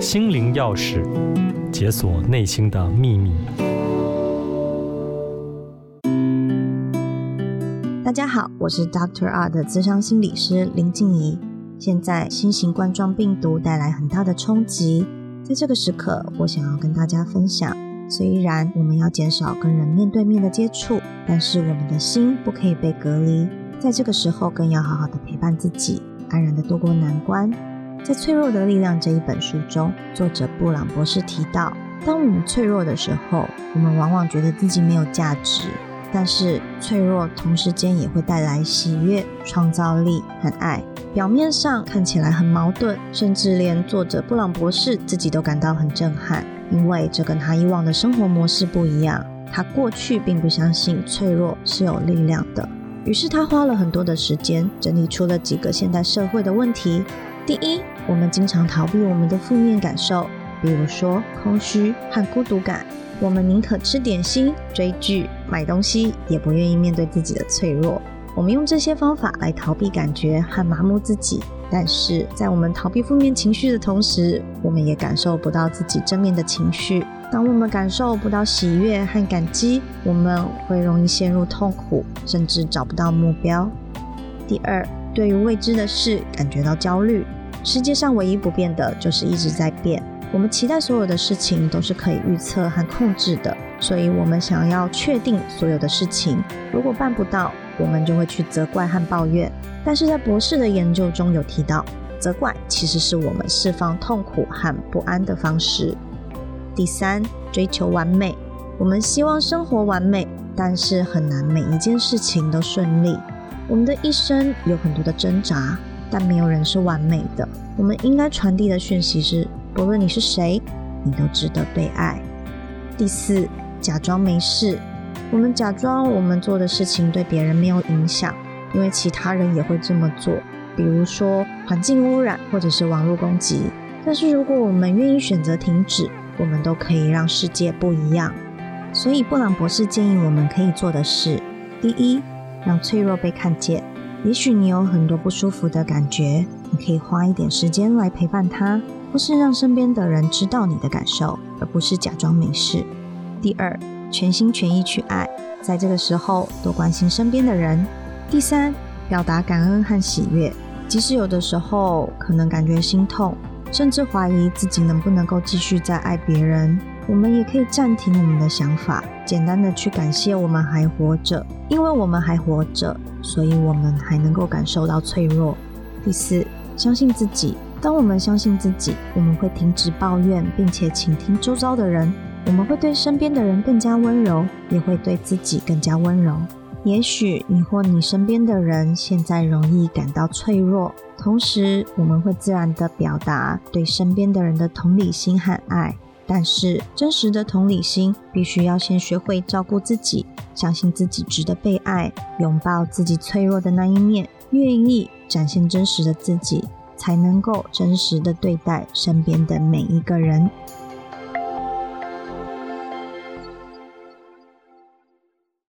心灵钥匙，解锁内心的秘密。大家好，我是 Doctor R 的咨商心理师林静怡。现在新型冠状病毒带来很大的冲击，在这个时刻，我想要跟大家分享：虽然我们要减少跟人面对面的接触，但是我们的心不可以被隔离。在这个时候，更要好好的陪伴自己，安然的度过难关。在《脆弱的力量》这一本书中，作者布朗博士提到，当我们脆弱的时候，我们往往觉得自己没有价值。但是，脆弱同时间也会带来喜悦、创造力和爱。表面上看起来很矛盾，甚至连作者布朗博士自己都感到很震撼，因为这跟他以往的生活模式不一样。他过去并不相信脆弱是有力量的。于是他花了很多的时间整理出了几个现代社会的问题。第一，我们经常逃避我们的负面感受，比如说空虚和孤独感。我们宁可吃点心、追剧、买东西，也不愿意面对自己的脆弱。我们用这些方法来逃避感觉和麻木自己。但是在我们逃避负面情绪的同时，我们也感受不到自己正面的情绪。当我们感受不到喜悦和感激，我们会容易陷入痛苦，甚至找不到目标。第二，对于未知的事感觉到焦虑。世界上唯一不变的就是一直在变。我们期待所有的事情都是可以预测和控制的，所以我们想要确定所有的事情。如果办不到，我们就会去责怪和抱怨。但是在博士的研究中有提到，责怪其实是我们释放痛苦和不安的方式。第三，追求完美。我们希望生活完美，但是很难每一件事情都顺利。我们的一生有很多的挣扎，但没有人是完美的。我们应该传递的讯息是：不论你是谁，你都值得被爱。第四，假装没事。我们假装我们做的事情对别人没有影响，因为其他人也会这么做。比如说环境污染，或者是网络攻击。但是如果我们愿意选择停止，我们都可以让世界不一样。所以布朗博士建议我们可以做的是：第一，让脆弱被看见。也许你有很多不舒服的感觉，你可以花一点时间来陪伴他，或是让身边的人知道你的感受，而不是假装没事。第二，全心全意去爱，在这个时候多关心身边的人。第三，表达感恩和喜悦，即使有的时候可能感觉心痛。甚至怀疑自己能不能够继续再爱别人，我们也可以暂停我们的想法，简单的去感谢我们还活着，因为我们还活着，所以我们还能够感受到脆弱。第四，相信自己。当我们相信自己，我们会停止抱怨，并且倾听周遭的人，我们会对身边的人更加温柔，也会对自己更加温柔。也许你或你身边的人现在容易感到脆弱，同时我们会自然地表达对身边的人的同理心和爱。但是真实的同理心必须要先学会照顾自己，相信自己值得被爱，拥抱自己脆弱的那一面，愿意展现真实的自己，才能够真实的对待身边的每一个人。